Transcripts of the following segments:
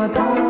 我当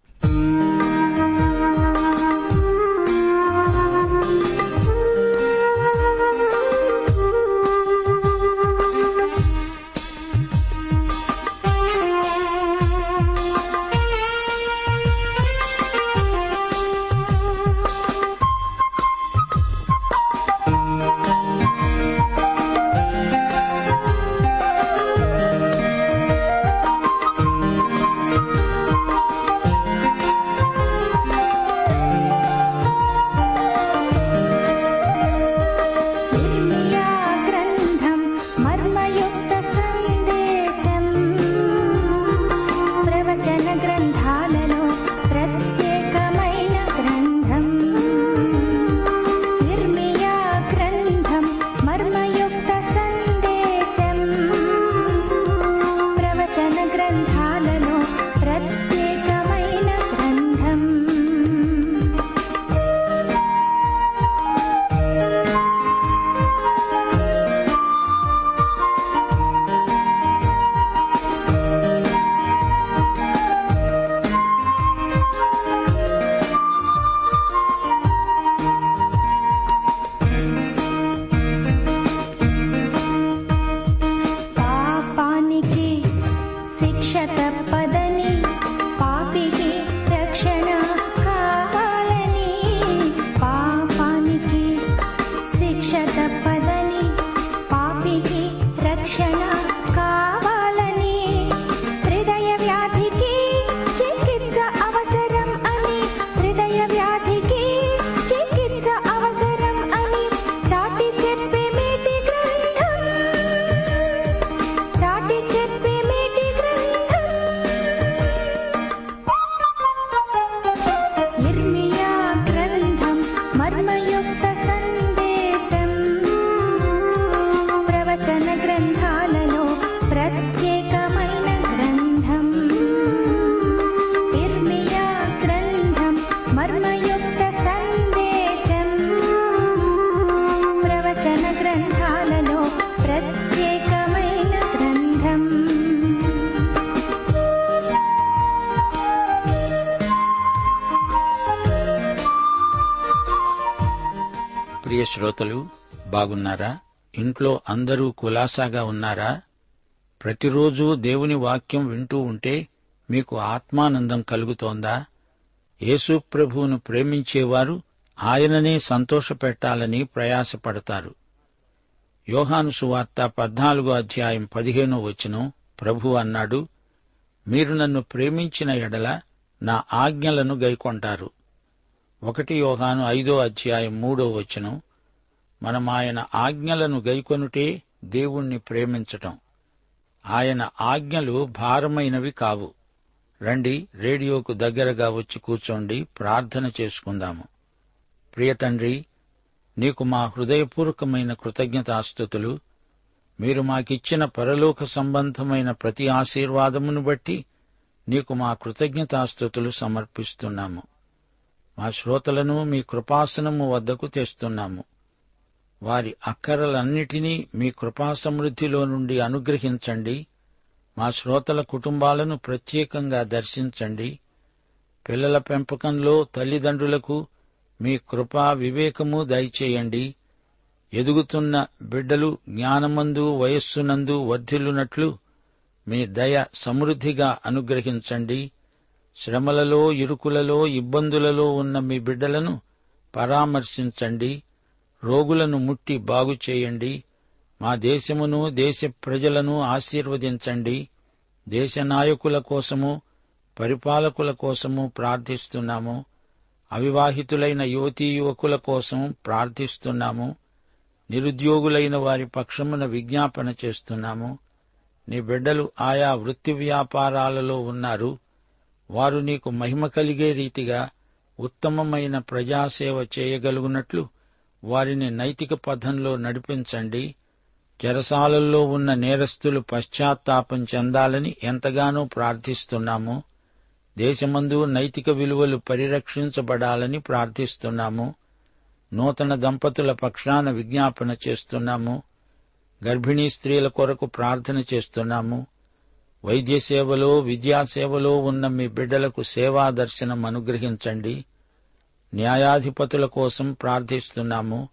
శ్రోతలు బాగున్నారా? ఇంట్లో అందరూ కులాసాగా ఉన్నారా? ప్రతిరోజు దేవుని వాక్యం వింటూ ఉంటే మీకు ఆత్మానందం కలుగుతోందా? యేసుప్రభువును ప్రేమించేవారు ఆయననే సంతోషపెట్టాలని ప్రయాసపడతారు. యోహాను సువార్త పద్నాలుగో అధ్యాయం పదిహేనో వచనం ప్రభు అన్నాడు మీరు నన్ను ప్రేమించిన ఎడల నా ఆజ్ఞలను గైకొంటారు. ఒకటి యోహాను ఐదో అధ్యాయం మూడో వచనం మనం ఆయన ఆజ్ఞలను గైకొనుటే దేవుణ్ణి ప్రేమించటం. ఆయన ఆజ్ఞలు భారమైనవి కావు. రండి రేడియోకు దగ్గరగా వచ్చి కూర్చోండి ప్రార్థన చేసుకుందాము. ప్రియ తండ్రి నీకు మా హృదయపూర్వకమైన కృతజ్ఞతాస్థుతులు మీరు మాకిచ్చిన పరలోక సంబంధమైన ప్రతి ఆశీర్వాదమును బట్టి నీకు మా కృతజ్ఞతాస్థుతులు సమర్పిస్తున్నాము. మా శ్రోతలను మీ కృపాసనము వద్దకు తెస్తున్నాము. వారి అక్కరలన్నిటినీ మీ కృపా సమృద్ధిలో నుండి అనుగ్రహించండి. మా శ్రోతల కుటుంబాలను ప్రత్యేకంగా దర్శించండి. పిల్లల పెంపకంలో తల్లిదండ్రులకు మీ కృపా వివేకము దయచేయండి. ఎదుగుతున్న బిడ్డలు జ్ఞానమందు వయస్సునందు వర్ధిల్లునట్లు మీ దయ సమృద్ధిగా అనుగ్రహించండి. శ్రమలలో ఇరుకులలో ఇబ్బందులలో ఉన్న మీ బిడ్డలను పరామర్శించండి. రోగులను ముట్టి బాగు చేయండి. మా దేశమును దేశ ప్రజలను ఆశీర్వదించండి. దేశ నాయకుల కోసము పరిపాలకుల కోసము ప్రార్థిస్తున్నాము. అవివాహితులైన యువతీ యువకుల కోసం ప్రార్థిస్తున్నాము. నిరుద్యోగులైన వారి పక్షమున విజ్ఞాపన చేస్తున్నాము. నీ బిడ్డలు ఆయా వృత్తి వ్యాపారాలలో ఉన్నారు. వారు నీకు మహిమ కలిగే రీతిగా ఉత్తమమైన ప్రజాసేవ చేయగలుగునట్లు వారిని నైతిక పథంలో నడిపించండి. చెరసాలల్లో ఉన్న నేరస్తులు పశ్చాత్తాపం చెందాలని ఎంతగానో ప్రార్థిస్తున్నాము. దేశమందు నైతిక విలువలు పరిరక్షించబడాలని ప్రార్థిస్తున్నాము. నూతన దంపతుల పక్షాన విజ్ఞాపన చేస్తున్నాము. గర్భిణీ స్త్రీల కొరకు ప్రార్థన చేస్తున్నాము. వైద్య సేవలో విద్యాసేవలో ఉన్న మీ బిడ్డలకు సేవా దర్శనం అనుగ్రహించండి. న్యాయాధిపతుల కోసం ప్రార్థిస్తున్నాము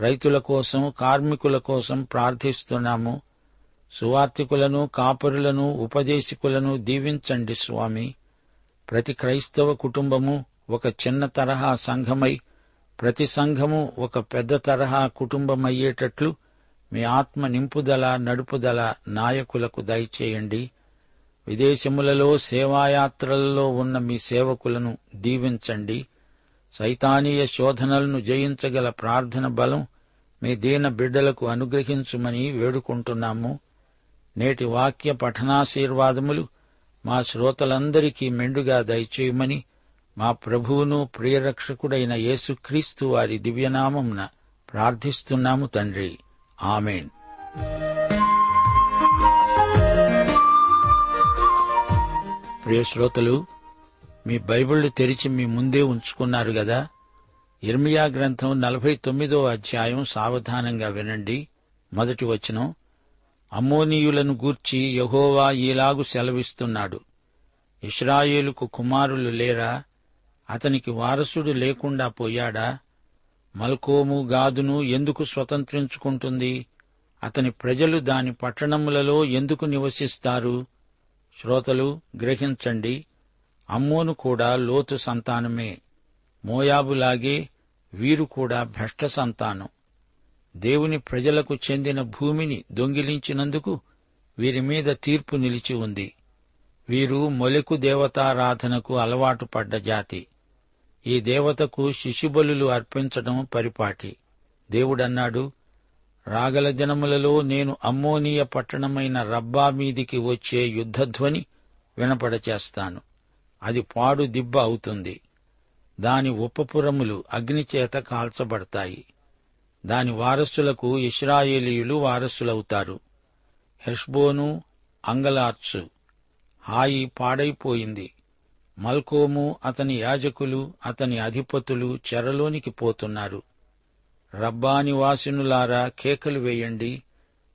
రైతుల కోసం కార్మికుల కోసం ప్రార్థిస్తున్నాము. సువార్థికులను కాపరులను ఉపదేశికులను దీవించండి స్వామి. ప్రతి క్రైస్తవ కుటుంబము ఒక చిన్న తరహా సంఘమై ప్రతి సంఘము ఒక పెద్ద తరహా కుటుంబమయ్యేటట్లు మీ ఆత్మ నింపుదల నడుపుదల నాయకులకు దయచేయండి. విదేశములలో సేవాయాత్రలలో ఉన్న మీ సేవకులను దీవించండి. సైతానీయ శోధనలను జయించగల ప్రార్థన బలం మీ దీన బిడ్డలకు అనుగ్రహించుమని వేడుకుంటున్నాము. నేటి వాక్య పఠనాశీర్వాదములు మా శ్రోతలందరికీ మెండుగా దయచేయమని మా ప్రభువును ప్రియరక్షకుడైన యేసుక్రీస్తు వారి దివ్యనామంన ప్రార్థిస్తున్నాము తండ్రి. ఆమెన్. ప్రియ శ్రోతలు మీ బైబిళ్ళు తెరిచి మీ ముందే ఉంచుకున్నారు గదా? ఇర్మియా గ్రంథం నలభై తొమ్మిదో అధ్యాయం సావధానంగా వినండి. మొదటి వచనం అమ్మోనీయులను గూర్చి యహోవా ఈలాగు సెలవిస్తున్నాడు. ఇస్రాయేలుకు కుమారులు లేరా? అతనికి వారసుడు లేకుండా పోయాడా? మల్కోము గాదును ఎందుకు స్వతంత్రించుకుంటుంది? అతని ప్రజలు దాని పట్టణములలో ఎందుకు నివసిస్తారు? శ్రోతలు గ్రహించండి. అమ్మోను కూడా లోతు సంతానమే. మోయాబులాగే వీరు కూడా భ్రష్ట సంతానం. దేవుని ప్రజలకు చెందిన భూమిని దొంగిలించినందుకు వీరి మీద తీర్పు నిలిచి ఉంది. వీరు మొలకు దేవతారాధనకు అలవాటు పడ్డ జాతి. ఈ దేవతకు శిశుబలులు అర్పించడం పరిపాటి. దేవుడన్నాడు రాగల జనములలో నేను అమ్మోనీయ పట్టణమైన రబ్బా మీదికి వచ్చే యుద్ధధ్వని వినపడచేస్తాను. అది పాడు దిబ్బ అవుతుంది. దాని ఉపపురములు అగ్నిచేత కాల్చబడతాయి. దాని వారసులకు ఇస్రాయేలీయులు వారసులవుతారు. హెష్బోను అంగలార్చు. హాయి పాడైపోయింది. మల్కోము అతని యాజకులు అతని అధిపతులు చెరలోనికి పోతున్నారు. రబ్బా నివాసినులారా కేకలు వేయండి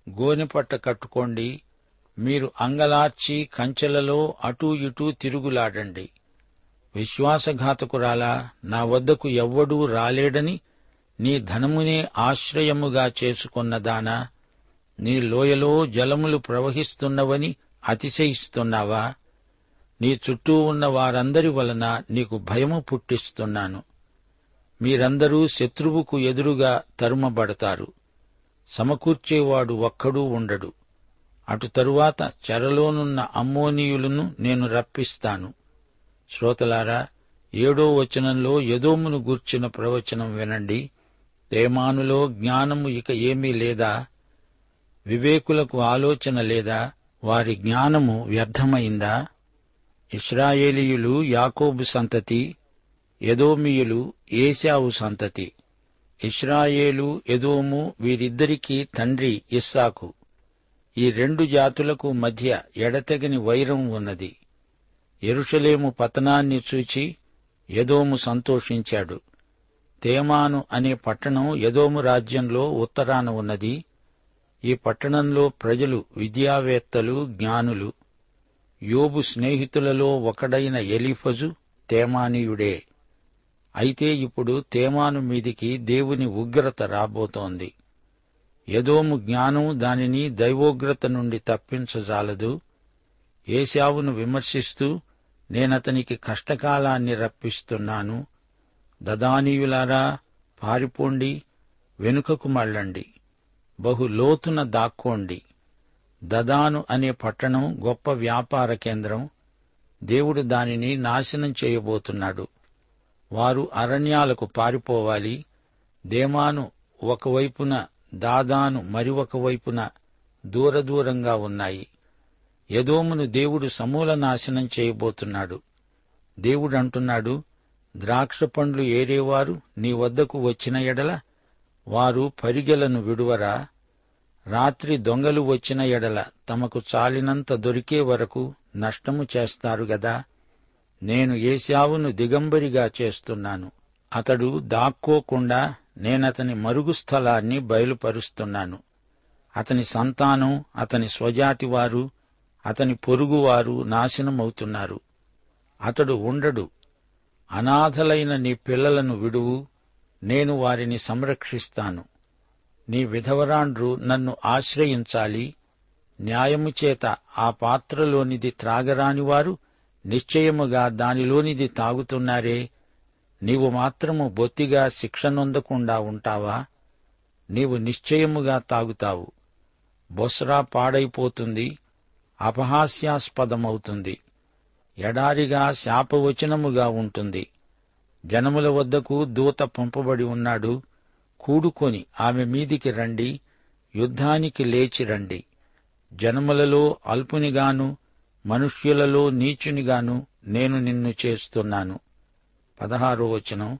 గోనెపట్ట కట్టుకోండి మీరు అంగలార్చి కంచెలలో అటూ ఇటూ తిరుగులాడండి. విశ్వాసఘాతకురాలా నా వద్దకు ఎవ్వడూ రాలేడని నీ ధనమునే ఆశ్రయముగా చేసుకున్నదానా నీ లోయలో జలములు ప్రవహిస్తున్నవని అతిశయిస్తున్నావా? నీ చుట్టూ ఉన్న వారందరి వలన నీకు భయము పుట్టిస్తున్నాను. మీరందరూ శత్రువుకు ఎదురుగా తరుమబడతారు. సమకూర్చేవాడు ఒక్కడూ ఉండడు. అటు తరువాత చెరలోనున్న అమ్మోనీయులను నేను రప్పిస్తాను. శ్రోతలారా ఏడో వచనంలో యదోమును గూర్చిన ప్రవచనం వినండి. తేమానులో జ్ఞానము ఇక ఏమీ లేదా? వివేకులకు ఆలోచన లేదా? వారి జ్ఞానము వ్యర్థమైందా? ఇస్రాయేలీయులు యాకోబు సంతతి ఎదోమియులు ఏశావు సంతతి. ఇస్రాయేలు ఎదోము వీరిద్దరికీ తండ్రి ఇస్సాకు. ఈ రెండు జాతులకు మధ్య ఎడతెగని వైరం ఉన్నది. ఎరుషలేము పతనాన్ని చూచి యదోము సంతోషించాడు. తేమాను అనే పట్టణం యదోము రాజ్యంలో ఉత్తరాన ఉన్నది. ఈ పట్టణంలో ప్రజలు విద్యావేత్తలు జ్ఞానులు యోబు స్నేహితులలో ఒకడైన ఎలిఫజు తేమానీయుడే. అయితే ఇప్పుడు తేమాను మీదికి దేవుని ఉగ్రత రాబోతోంది. ఎదోము జ్ఞానం దానిని దైవోగ్రత నుండి తప్పించజాలదు. ఏశావును విమర్శిస్తూ నేనతనికి కష్టకాలాన్ని రప్పిస్తున్నాను. దదానీయులారా పారిపోండి వెనుకకు మళ్ళండి. బహు లోతున దాక్కోండి. దదాను అనే పట్టణం గొప్ప వ్యాపార కేంద్రం. దేవుడు దానిని నాశనం చేయబోతున్నాడు. వారు అరణ్యాలకు పారిపోవాలి. దేమాను ఒకవైపున దాదాను మరి ఒకవైపున దూరదూరంగా ఉన్నాయి. యదోమును దేవుడు సమూల నాశనం చేయబోతున్నాడు. దేవుడు అంటున్నాడు ద్రాక్ష పండ్లు ఏరేవారు నీ వద్దకు వచ్చిన ఎడల వారు పరిగెలను విడువరా? రాత్రి దొంగలు వచ్చిన ఎడల తమకు చాలినంత దొరికే వరకు నష్టము చేస్తారు గదా? నేను ఏశావును దిగంబరిగా చేస్తున్నాను. అతడు దాక్కోకుండా నేనతని మరుగు స్థలాన్ని బయలుపరుస్తున్నాను. అతని సంతానం అతని స్వజాతి వారు అతని పొరుగువారు నాశనమవుతున్నారు. అతడు ఉండడు. అనాథలైన నీ పిల్లలను విడువు. నేను వారిని సంరక్షిస్తాను. నీ విధవరాండ్రు నన్ను ఆశ్రయించాలి. న్యాయము చేత ఆ పాత్రలోనిది త్రాగరాని వారు నిశ్చయముగా దానిలోనిది తాగుతున్నారే. నీవు మాత్రము బొత్తిగా శిక్ష నొందకుండా ఉంటావా? నీవు నిశ్చయముగా తాగుతావు. బొస్రా పాడైపోతుంది అపహాస్యాస్పదమవుతుంది. ఎడారిగా శాపవచనముగా ఉంటుంది. జనముల వద్దకు దూత పంపబడి ఉన్నాడు. కూడుకొని ఆమె మీదికి రండి యుద్ధానికి లేచి రండి. జనములలో అల్పునిగాను మనుష్యులలో నీచునిగాను నేను నిన్ను చేస్తున్నాను. పదహారో వచనం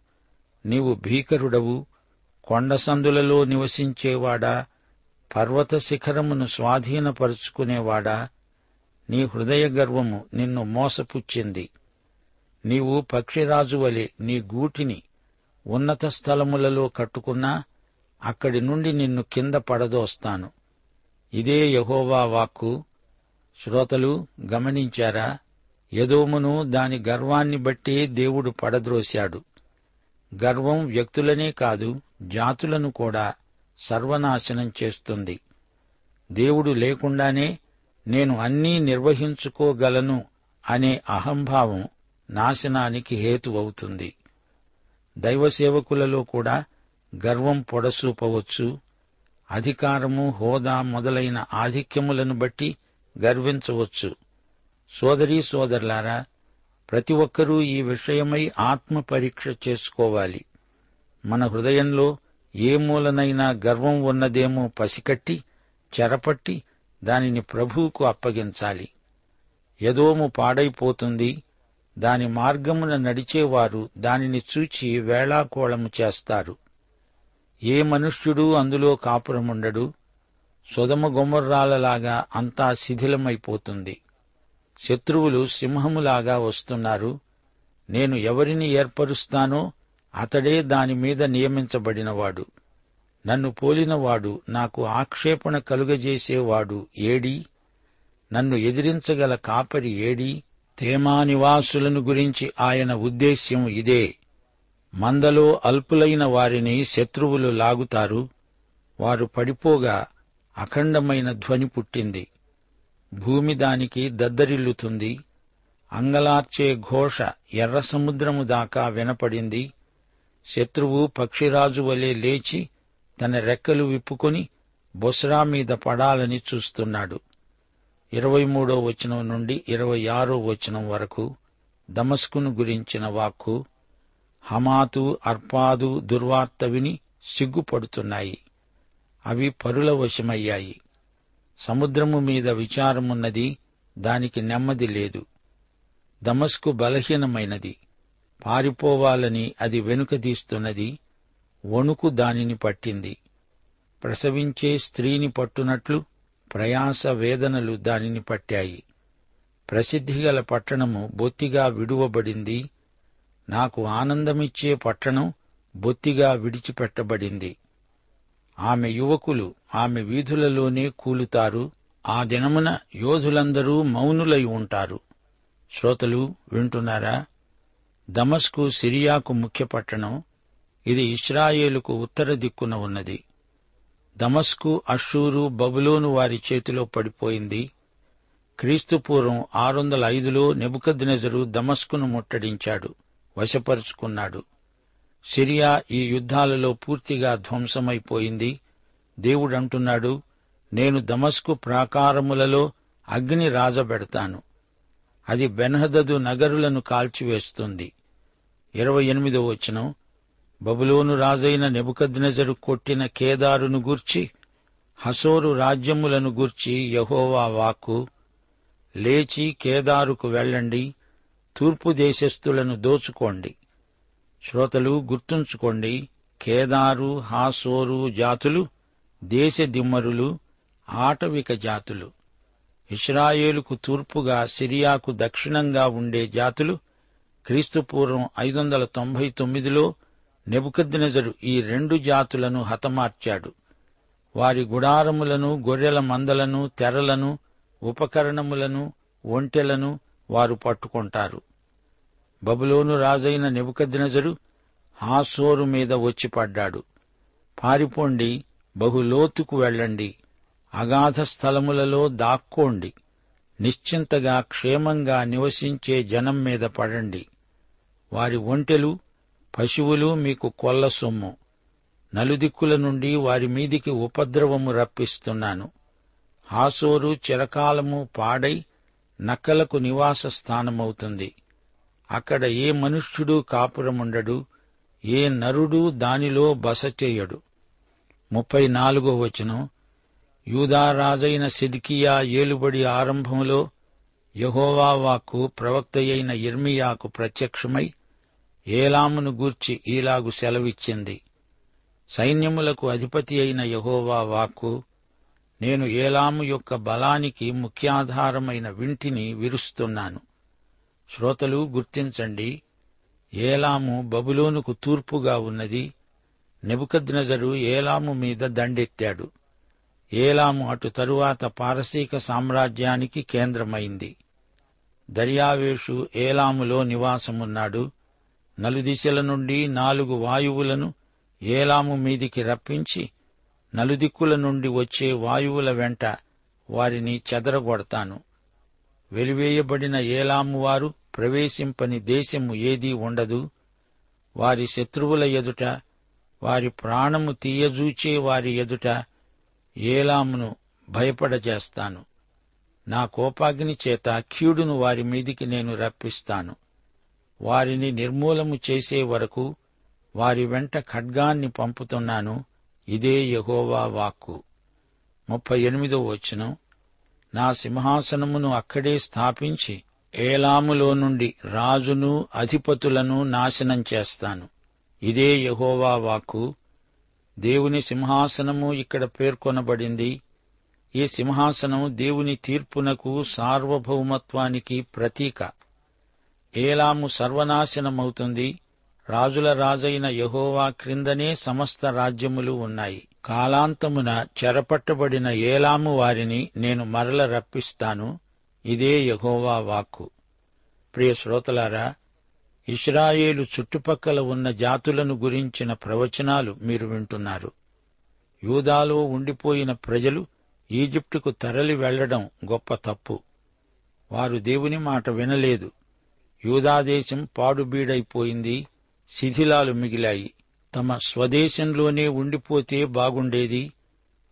నీవు భీకరుడవు కొండసందులలో నివసించేవాడా పర్వత శిఖరమును స్వాధీనపరుచుకునేవాడా నీ హృదయ గర్వము నిన్ను మోసపుచ్చింది. నీవు పక్షిరాజు వలె నీ గూటిని ఉన్నత స్థలములలో కట్టుకున్నా అక్కడి నుండి నిన్ను కింద పడదోస్తాను. ఇదే యహోవా వాక్కు. శ్రోతలు గమనించారా? యదోమును దాని గర్వాన్ని బట్టి దేవుడు పడద్రోశాడు. గర్వం వ్యక్తులనే కాదు జాతులను కూడా సర్వనాశనం చేస్తుంది. దేవుడు లేకుండానే నేను అన్నీ నిర్వహించుకోగలను అనే అహంభావం నాశనానికి హేతువవుతుంది. దైవసేవకులలో కూడా గర్వం పొడసూపవచ్చు. అధికారము హోదా మొదలైన ఆధిక్యములను బట్టి గర్వించవచ్చు. సోదరీ సోదరులారా ప్రతి ఒక్కరూ ఈ విషయమై ఆత్మ పరీక్ష చేసుకోవాలి. మన హృదయంలో ఏ మూలనైనా గర్వం ఉన్నదేమో పసికట్టి చెరపట్టి దానిని ప్రభువుకు అప్పగించాలి. యదోము పాడైపోతుంది దాని మార్గమున నడిచేవారు దానిని చూచి వేళాకోళము చేస్తారు. ఏ మనుష్యుడు అందులో కాపురముండడు సుధమ గుమ్మర్రాలలాగా అంతా శిథిలమైపోతుంది. శత్రువులు సింహములాగా వస్తున్నారు. నేను ఎవరిని ఏర్పరుస్తానో అతడే దానిమీద నియమించబడినవాడు. నన్ను పోలినవాడు నాకు ఆక్షేపణ కలుగజేసేవాడు ఏడీ? నన్ను ఎదిరించగల కాపరి ఏడీ? తేమా నివాసులను గురించి ఆయన ఉద్దేశ్యం ఇదే. మందలో అల్పులైన వారిని శత్రువులు లాగుతారు. వారు పడిపోగా అఖండమైన ధ్వని పుట్టింది. భూమి దానికి దద్దరిల్లుతుంది. అంగలార్చే ఘోష ఎర్ర సముద్రము దాకా వినపడింది. శత్రువు పక్షిరాజు వలె లేచి తన రెక్కలు విప్పుకొని బొస్రా మీద పడాలని చూస్తున్నాడు. ఇరవై మూడో వచనం నుండి ఇరవై ఆరో వచనం వరకు దమస్కును గురించిన వాక్కు హమాతు అర్పాదు దుర్వార్త విని సిగ్గుపడుతున్నాయి. అవి పరుల వశమయ్యాయి. సముద్రము మీద విచారమున్నది దానికి నెమ్మది లేదు. దమస్కు బలహీనమైనది. పారిపోవాలని అది వెనుకదీస్తున్నది వణుకు దానిని పట్టింది. ప్రసవించే స్త్రీని పట్టునట్లు ప్రయాస వేదనలు దానిని పట్టాయి. ప్రసిద్ధిగల పట్టణము బొత్తిగా విడువబడింది నాకు ఆనందమిచ్చే పట్టణం బొత్తిగా విడిచిపెట్టబడింది. ఆమె యువకులు ఆమె వీధులలోనే కూలుతారు. ఆ దినమున యోధులందరూ మౌనులై ఉంటారు. శ్రోతలు వింటున్నారా? దమస్కు సిరియాకు ముఖ్య పట్టణం. ఇది ఇస్రాయేలుకు ఉత్తర దిక్కున ఉన్నది. దమస్కు అషూరు బబులోను వారి చేతిలో పడిపోయింది. క్రీస్తుపూర్వం ఆరు వందల ఐదులో నెబుకద్నెజరు దమస్కును ముట్టడించాడు వశపరుచుకున్నాడు. సిరియా ఈ యుద్ధాలలో పూర్తిగా ధ్వంసమైపోయింది. దేవుడంటున్నాడు నేను దమస్కు ప్రాకారములలో అగ్ని రాజబెడతాను అది బెన్హదదు నగరులను కాల్చివేస్తుంది. ఇరవై ఎనిమిదో వచనం. బబులోను రాజైన నెబుకద్నెజరు కొట్టిన కేదారును గూర్చి హసోరు రాజ్యములను గూర్చి యహోవా వాక్కు లేచి కేదారుకు వెళ్ళండి తూర్పు దేశస్థులను దోచుకోండి. శ్రోతలు గుర్తుంచుకోండి కేదారు హాసోరు జాతులు దేశదిమ్మరులు ఆటవిక జాతులు. ఇస్రాయేలుకు తూర్పుగా సిరియాకు దక్షిణంగా ఉండే జాతులు క్రీస్తుపూర్వం ఐదు వందల తొంభై తొమ్మిదిలో నెబుకద్నెజరు ఈ రెండు జాతులను హతమార్చాడు. వారి గుడారములను గొర్రెల మందలను తెరలను ఉపకరణములను ఒంటెలను వారు పట్టుకుంటారు. బబులోను రాజైన నెబుకద్నెజరు హాసోరు మీద వచ్చి పడ్డాడు. పారిపోండి బహులోతుకు వెళ్ళండి అగాధ స్థలములలో దాక్కోండి నిశ్చింతగా క్షేమంగా నివసించే జనం మీద పడండి. వారి ఒంటెలు పశువులు మీకు కొల్ల సొమ్ము. నలుదిక్కుల నుండి వారి మీదికి ఉపద్రవము రప్పిస్తున్నాను. హాసోరు చిరకాలము పాడై నక్కలకు నివాస స్థానమవుతుంది. అక్కడ ఏ మనుష్యుడు కాపురముండడు ఏ నరుడు దానిలో బస చేయడు. ముప్పై నాలుగో వచనం యూదారాజైన సిద్కియా ఏలుబడి ఆరంభంలో యహోవా వాక్కు ప్రవక్తయైన ఇర్మియాకు ప్రత్యక్షమై ఏలామును గూర్చి ఈలాగు సెలవిచ్చింది. సైన్యములకు అధిపతి అయిన యహోవా వాక్కు నేను ఏలాము యొక్క బలానికి ముఖ్యాధారమైన వింటిని విరుస్తున్నాను. శ్రోతలు గుర్తించండి ఏలాము బబులోనుకు తూర్పుగా ఉన్నది నెబుకద్నజరు ఏలాము మీద దండెత్తాడు. ఏలాము అటు తరువాత పారసీక సామ్రాజ్యానికి కేంద్రమైంది. దర్యావేషు ఏలాములో నివాసమున్నాడు. నలుదిశల నుండి నాలుగు వాయువులను ఏలాము మీదికి రప్పించి నలుదిక్కుల నుండి వచ్చే వాయువుల వెంట వారిని చెదరగొడతాను. వెలివేయబడిన ఏలాము వారు ప్రవేశింపని దేశము ఏదీ ఉండదు. వారి శత్రువుల ఎదుట వారి ప్రాణము తీయజూచే వారి ఎదుట ఏలామును భయపడజేస్తాను. నా కోపాగ్ని చేత కీడును వారి మీదికి నేను రప్పిస్తాను. వారిని నిర్మూలము చేసే వరకు వారి వెంట ఖడ్గాన్ని పంపుతున్నాను. ఇదే యహోవా వాక్కు. ముప్పై ఎనిమిదో వచనం. నా సింహాసనమును అక్కడే స్థాపించి ఏలాములో నుండి రాజును అధిపతులను నాశనం చేస్తాను. ఇదే యహోవా వాక్కు. దేవుని సింహాసనము ఇక్కడ పేర్కొనబడింది. ఈ సింహాసనం దేవుని తీర్పునకు సార్వభౌమత్వానికి ప్రతీక. ఏలాము సర్వనాశనమవుతుంది. రాజుల రాజైన యహోవా క్రిందనే సమస్త రాజ్యములు ఉన్నాయి. కాలాంతమున చెరపట్టబడిన ఏలాము వారిని నేను మరల రప్పిస్తాను. ఇదే యహోవా వాక్కు. ప్రియ శ్రోతలారా ఇస్రాయేలు చుట్టుపక్కల ఉన్న జాతులను గురించిన ప్రవచనాలు మీరు వింటున్నారు. యూదాలో ఉండిపోయిన ప్రజలు ఈజిప్టుకు తరలి వెళ్ళడం గొప్ప తప్పు. వారు దేవుని మాట వినలేదు. యూదాదేశం పాడుబీడైపోయింది శిథిలాలు మిగిలాయి. తమ స్వదేశంలోనే ఉండిపోతే బాగుండేది.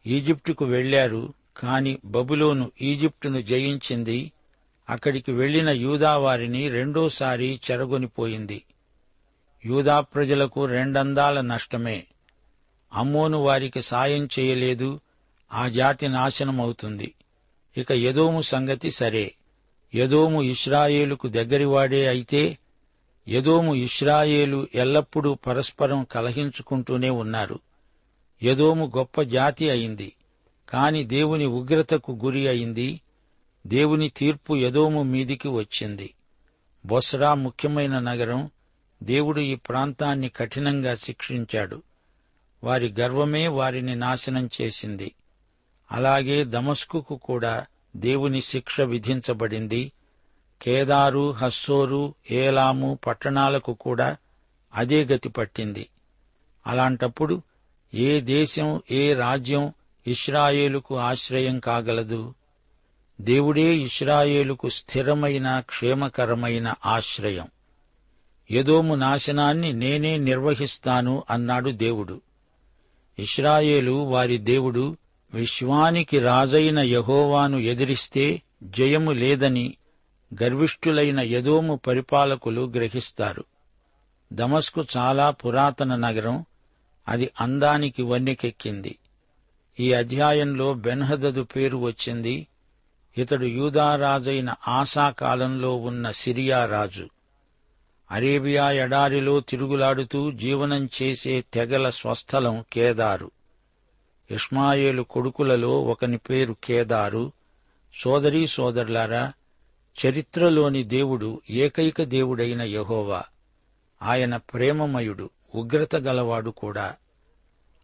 ఈజిప్టుకు వెళ్ళారు కాని బబులోను ఈజిప్టును జయించింది. అక్కడికి వెళ్ళిన యూదా వారిని రెండోసారి చెరగొనిపోయింది. యూదా ప్రజలకు రెండందాల నష్టమే. అమ్మోను వారికి సాయం చేయలేదు. ఆ జాతి నాశనమవుతుంది. ఇక యదోము సంగతి సరే. యదోము ఇస్రాయేలుకు దగ్గరివాడే అయితే యదోము ఇస్రాయేలు ఎల్లప్పుడూ పరస్పరం కలహించుకుంటూనే ఉన్నారు. యదోము గొప్ప జాతి అయింది. కాని దేవుని ఉగ్రతకు గురి అయింది. దేవుని తీర్పు యదోము మీదికి వచ్చింది. బొస్రా ముఖ్యమైన నగరం. దేవుడు ఈ ప్రాంతాన్ని కఠినంగా శిక్షించాడు. వారి గర్వమే వారిని నాశనం చేసింది. అలాగే దమస్కుకు కూడా దేవుని శిక్ష విధించబడింది. కేదారు హస్సోరు ఏలాము పట్టణాలకు కూడా అదే గతి పట్టింది. అలాంటప్పుడు ఏ దేశం ఏ రాజ్యం ఇస్రాయేలుకు ఆశ్రయం కాగలదు. దేవుడే ఇస్రాయేలుకు స్థిరమైన క్షేమకరమైన ఆశ్రయం. యదోము నాశనాన్ని నేనే నిర్వహిస్తాను అన్నాడు దేవుడు. ఇస్రాయేలు వారి దేవుడు విశ్వానికి రాజైన యహోవాను ఎదిరిస్తే జయము లేదని గర్విష్ఠులైన యదోము పరిపాలకులు గ్రహిస్తారు. దమస్కు చాలా పురాతన నగరం అది అందానికి వన్నెకెక్కింది. ఈ అధ్యాయంలో బెన్హదదు పేరు వచ్చింది. ఇతడు యూదారాజైన ఆసా కాలంలో ఉన్న సిరియా రాజు. అరేబియా ఎడారిలో తిరుగులాడుతూ జీవనం చేసే తెగల స్వస్థలం కేదారు. ఇష్మాయేలు కొడుకులలో ఒకని పేరు కేదారు. సోదరీ సోదరులారా చరిత్రలోని దేవుడు ఏకైక దేవుడైన యహోవా. ఆయన ప్రేమమయుడు ఉగ్రత గలవాడు కూడా.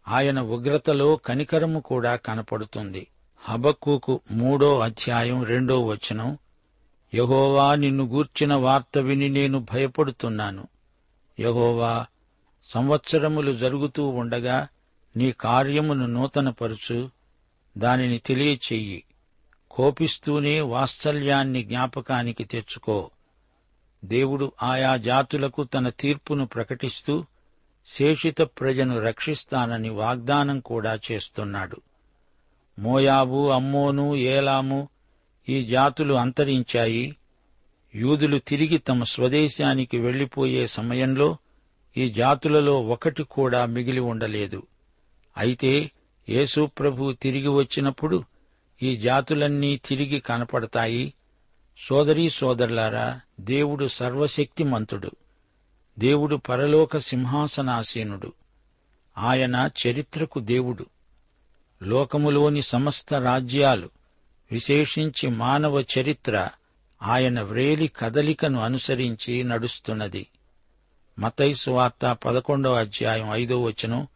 ఆయన ఉగ్రతలో కనికరము కూడా కనపడుతుంది. హబక్కుకు మూడో అధ్యాయం రెండో వచనం యహోవా నిన్ను గూర్చిన వార్త విని నేను భయపడుతున్నాను. యహోవా సంవత్సరములు జరుగుతూ ఉండగా నీ కార్యమును నూతనపరుచు దానిని తెలియచెయ్యి. కోపిస్తూనే వాత్సల్యాన్ని జ్ఞాపకానికి తెచ్చుకో. దేవుడు ఆయా జాతులకు తన తీర్పును ప్రకటిస్తూ శేషిత ప్రజను రక్షిస్తానని వాగ్దానం కూడా చేస్తున్నాడు. మోయాబు అమ్మోను ఏలాము ఈ జాతులు అంతరించాయి. యూదులు తిరిగి తమ స్వదేశానికి వెళ్ళిపోయే సమయంలో ఈ జాతులలో ఒకటి కూడా మిగిలి ఉండలేదు. అయితే యేసు ప్రభు తిరిగి వచ్చినప్పుడు ఈ జాతులన్నీ తిరిగి కనపడతాయి. సోదరీ సోదరులారా దేవుడు సర్వశక్తిమంతుడు. దేవుడు పరలోక సింహాసనాసీనుడు. ఆయన చరిత్రకు దేవుడు. లోకములోని సమస్త రాజ్యాలు విశేషించి మానవ చరిత్ర ఆయన వ్రేలి కదలికను అనుసరించి నడుస్తున్నది. మతైసు వార్త పదకొండవ అధ్యాయం ఐదో వచనం.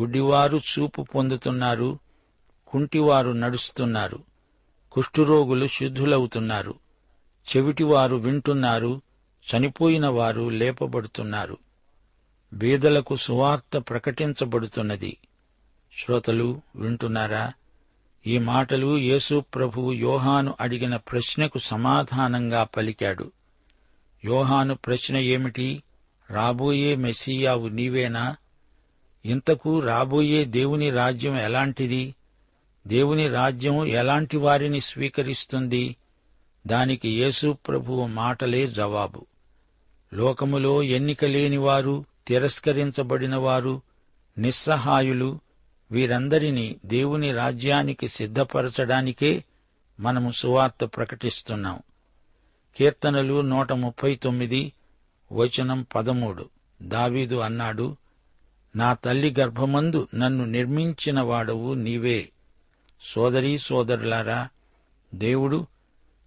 గుడ్డివారు చూపు పొందుతున్నారు కుంటివారు నడుస్తున్నారు కుష్ఠురోగులు శుద్ధులవుతున్నారు చెవిటివారు వింటున్నారు చనిపోయిన వారు లేపబడుతున్నారు. బీదలకు సువార్త ప్రకటించబడుతున్నది. శ్రోతలు వింటున్నారా? ఈ మాటలు యేసు ప్రభు యోహాను అడిగిన ప్రశ్నకు సమాధానంగా పలికాడు. యోహాను ప్రశ్న ఏమిటి? రాబోయే మెస్సియావు నీవేనా? ఇంతకు రాబోయే దేవుని రాజ్యం ఎలాంటిది? దేవుని రాజ్యం ఎలాంటి వారిని స్వీకరిస్తుంది? దానికి యేసు ప్రభువు మాటలే జవాబు. లోకములో ఎన్నిక లేనివారు తిరస్కరించబడినవారు నిస్సహాయులు వీరందరినీ దేవుని రాజ్యానికి సిద్ధపరచడానికే మనము సువార్త ప్రకటిస్తున్నాం. కీర్తనలు నూట ముప్పై తొమ్మిది వచనం పదమూడు. దావీదు అన్నాడు నా తల్లి గర్భమందు నన్ను నిర్మించిన వాడవు నీవే. సోదరీ సోదరులారా దేవుడు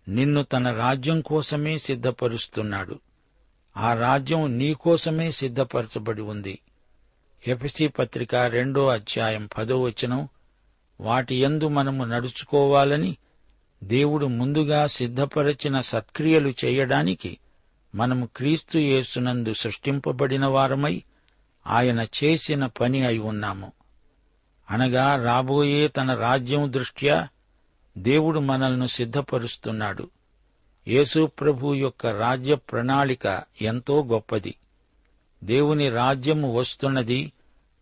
నిన్ను తన రాజ్యం కోసమే సిద్ధపరుస్తున్నాడు. ఆ రాజ్యం నీకోసమే సిద్ధపరచబడి ఉంది. ఎఫ్సి పత్రిక రెండో అధ్యాయం పదో వచనం వాటి యందు మనము నడుచుకోవాలని దేవుడు ముందుగా సిద్ధపరచిన సత్క్రియలు చేయడానికి మనము క్రీస్తు యేసునందు సృష్టింపబడిన వారమై ఆయన చేసిన పని అయి ఉన్నాము. అనగా రాబోయే తన రాజ్యం దృష్ట్యా దేవుడు మనల్ని సిద్ధపరుస్తున్నాడు. యేసుప్రభు యొక్క రాజ్య ప్రణాళిక ఎంతో గొప్పది. దేవుని రాజ్యము వస్తున్నది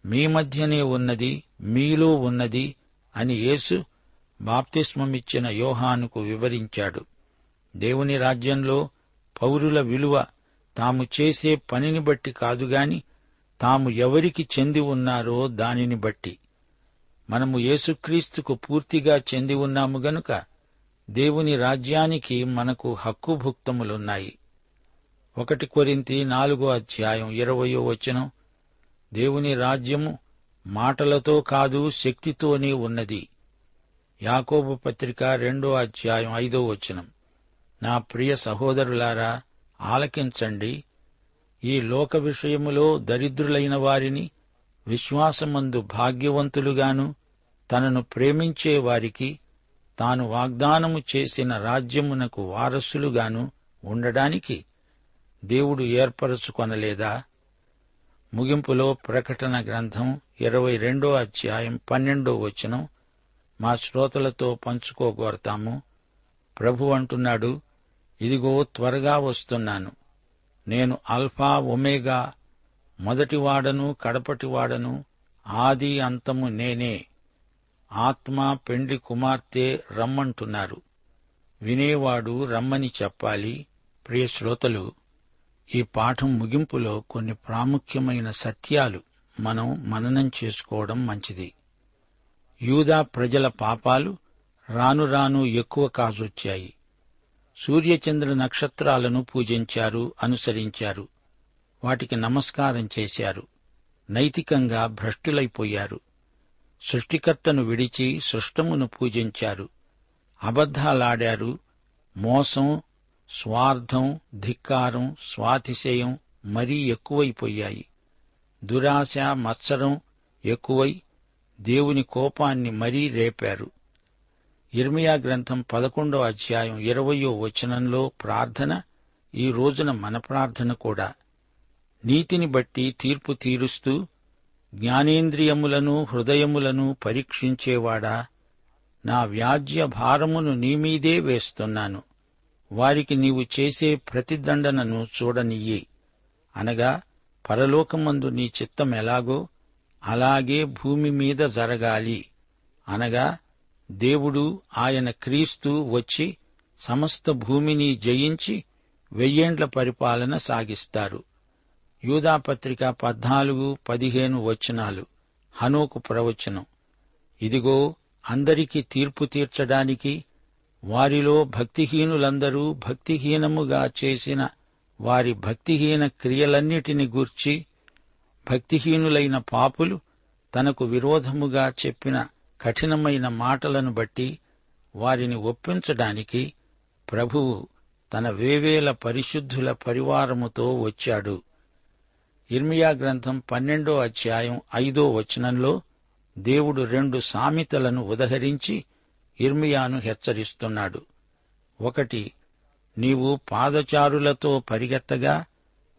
మీ మధ్యనే ఉన్నది మీలో ఉన్నది అని యేసు బాప్తిస్మమిచ్చిన యోహానుకు వివరించాడు. దేవుని రాజ్యంలో పౌరుల విలువ తాము చేసే పనిని బట్టి కాదుగాని తాము ఎవరికి చెంది ఉన్నారో దానిని బట్టి. మనము యేసుక్రీస్తుకు పూర్తిగా చెంది ఉన్నాము గనుక దేవుని రాజ్యానికి మనకు హక్కుభుక్తములున్నాయి. ఒకటి కొరింతి నాలుగో అధ్యాయం ఇరవయో వచనం. దేవుని రాజ్యము మాటలతో కాదు శక్తితోనే ఉన్నది. యాకోబు పత్రిక రెండో అధ్యాయం ఐదో వచనం. నా ప్రియ సహోదరులారా ఆలకించండి. ఈ లోక విషయములో దరిద్రులైన వారిని విశ్వాసమందు భాగ్యవంతులుగాను తనను ప్రేమించే వారికి తాను వాగ్దానము చేసిన రాజ్యమునకు వారసులుగాను ఉండడానికి దేవుడు ఏర్పరచుకొనలేదా? ముగింపులో ప్రకటన గ్రంథం ఇరవై రెండో అధ్యాయం పన్నెండో వచనం మా శ్రోతలతో పంచుకోగోరతాము. ప్రభు అంటున్నాడు ఇదిగో త్వరగా వస్తున్నాను. నేను అల్ఫా ఒమేగా మొదటివాడను కడపటివాడను ఆది అంతము నేనే. ఆత్మ పెండ్లి కుమార్తె రమ్మంటున్నారు. వినేవాడు రమ్మని చెప్పాలి. ప్రియ శ్రోతలు ఈ పాఠం ముగింపులో కొన్ని ప్రాముఖ్యమైన సత్యాలు మనం మననం చేసుకోవడం మంచిది. యూదా ప్రజల పాపాలు రాను రాను ఎక్కువ కాజొచ్చాయి. సూర్యచంద్ర నక్షత్రాలను పూజించారు అనుసరించారు. వాటికి నమస్కారం చేశారు. నైతికంగా భ్రష్టులైపోయారు. సృష్టికర్తను విడిచి సృష్టమును పూజించారు. అబద్దాలాడారు మోసం స్వార్థం ధిక్కారం స్వాతిశయం మరీ ఎక్కువైపోయాయి. దురాశ మత్సరం ఎక్కువై దేవుని కోపాన్ని మరీ రేపారు. ఇర్మియా గ్రంథం పదకొండో అధ్యాయం ఇరవయో వచనంలో ప్రార్థన ఈ రోజున మన ప్రార్థన కూడా. నీతిని బట్టి తీర్పు తీరుస్తూ జ్ఞానేంద్రియములను హృదయములను పరీక్షించేవాడా? నా వ్యాజ్య భారమును నీమీదే వేస్తున్నాను. వారికి నీవు చేసే ప్రతిదండనను చూడనియ్యి. అనగా పరలోకమందు నీ చిత్తం ఎలాగో అలాగే భూమి మీద జరగాలి. అనగా దేవుడు ఆయన క్రీస్తు వచ్చి సమస్త భూమిని జయించి వెయ్యేండ్ల పరిపాలన సాగిస్తారు. యూదాపత్రిక పద్నాలుగు పదిహేను వచనాలు. హనోకు ప్రవచనం. ఇదిగో అందరికీ తీర్పు తీర్చడానికి వారిలో భక్తిహీనులందరూ భక్తిహీనముగా చేసిన వారి భక్తిహీన క్రియలన్నిటిని గూర్చి భక్తిహీనులైన పాపులు తనకు విరోధముగా చెప్పిన కఠినమైన మాటలను బట్టి వారిని ఒప్పించడానికి ప్రభువు తన వేవేల పరిశుద్ధుల పరివారముతో వచ్చాడు. ఇర్మియా గ్రంథం పన్నెండో అధ్యాయం ఐదో వచనంలో దేవుడు రెండు సామెతలను ఉదహరించి ఇర్మియాను హెచ్చరిస్తున్నాడు. ఒకటి నీవు పాదచారులతో పరిగెత్తగా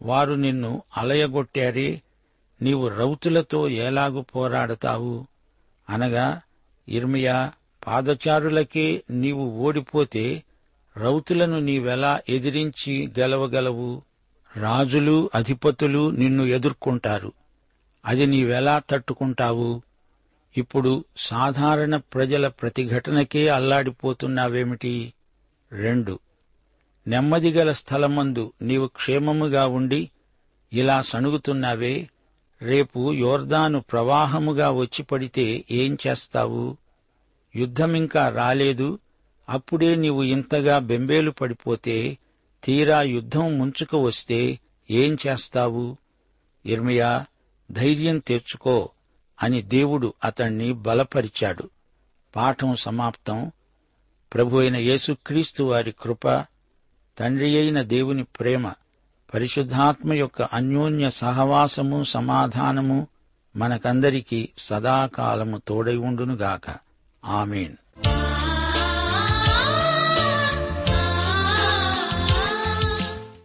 వారు నిన్ను అలయగొట్టారే నీవు రౌతులతో ఎలాగు పోరాడతావు? అనగా ఇర్మియా పాదచారులకే నీవు ఓడిపోతే రౌతులను నీవెలా ఎదిరించి గెలవగలవు? రాజులు అధిపతులు నిన్ను ఎదుర్కొంటారు. అది నీవెలా తట్టుకుంటావు? ఇప్పుడు సాధారణ ప్రజల ప్రతిఘటనకే అల్లాడిపోతున్నావేమిటి? రెండు. నెమ్మదిగల స్థలమందు నీవు క్షేమముగా ఉండి ఇలా సణుగుతున్నావే రేపు యోర్దాను ప్రవాహముగా వచ్చి పడితే ఏం చేస్తావు? యుద్ధమింకా రాలేదు అప్పుడే నీవు ఇంతగా బెంబేలు పడిపోతే తీరా యుద్ధం ముంచుకు వస్తే ఏం చేస్తావు? ఇర్మియా ధైర్యం తెచ్చుకో అని దేవుడు అతణ్ణి బలపరిచాడు. పాఠం సమాప్తం. ప్రభు అయిన యేసుక్రీస్తు వారి కృప తండ్రి అయిన దేవుని ప్రేమ పరిశుద్ధాత్మ యొక్క అన్యోన్య సహవాసము సమాధానము మనకందరికీ సదాకాలము తోడై ఉండునుగాక. ఆమెన్.